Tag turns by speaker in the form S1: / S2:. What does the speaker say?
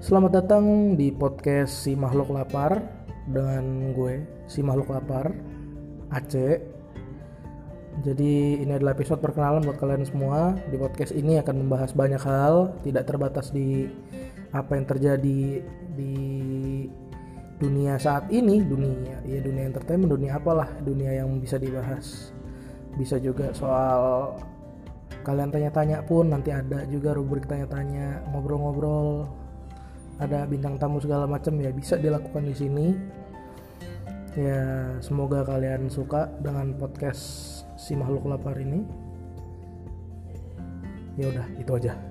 S1: Selamat datang di podcast Si Makhluk Lapar dengan gue, Si Makhluk Lapar, Aceh. Jadi ini adalah episode perkenalan buat kalian semua. Di podcast ini akan membahas banyak hal, tidak terbatas di apa yang terjadi di dunia saat ini, dunia ya dunia entertainment, dunia apalah, dunia yang bisa dibahas. Bisa juga soal kalian tanya-tanya pun nanti ada juga rubrik tanya-tanya, ngobrol-ngobrol ada bintang tamu segala macam ya bisa dilakukan di sini. Ya semoga kalian suka dengan podcast si makhluk lapar ini. Ya udah itu aja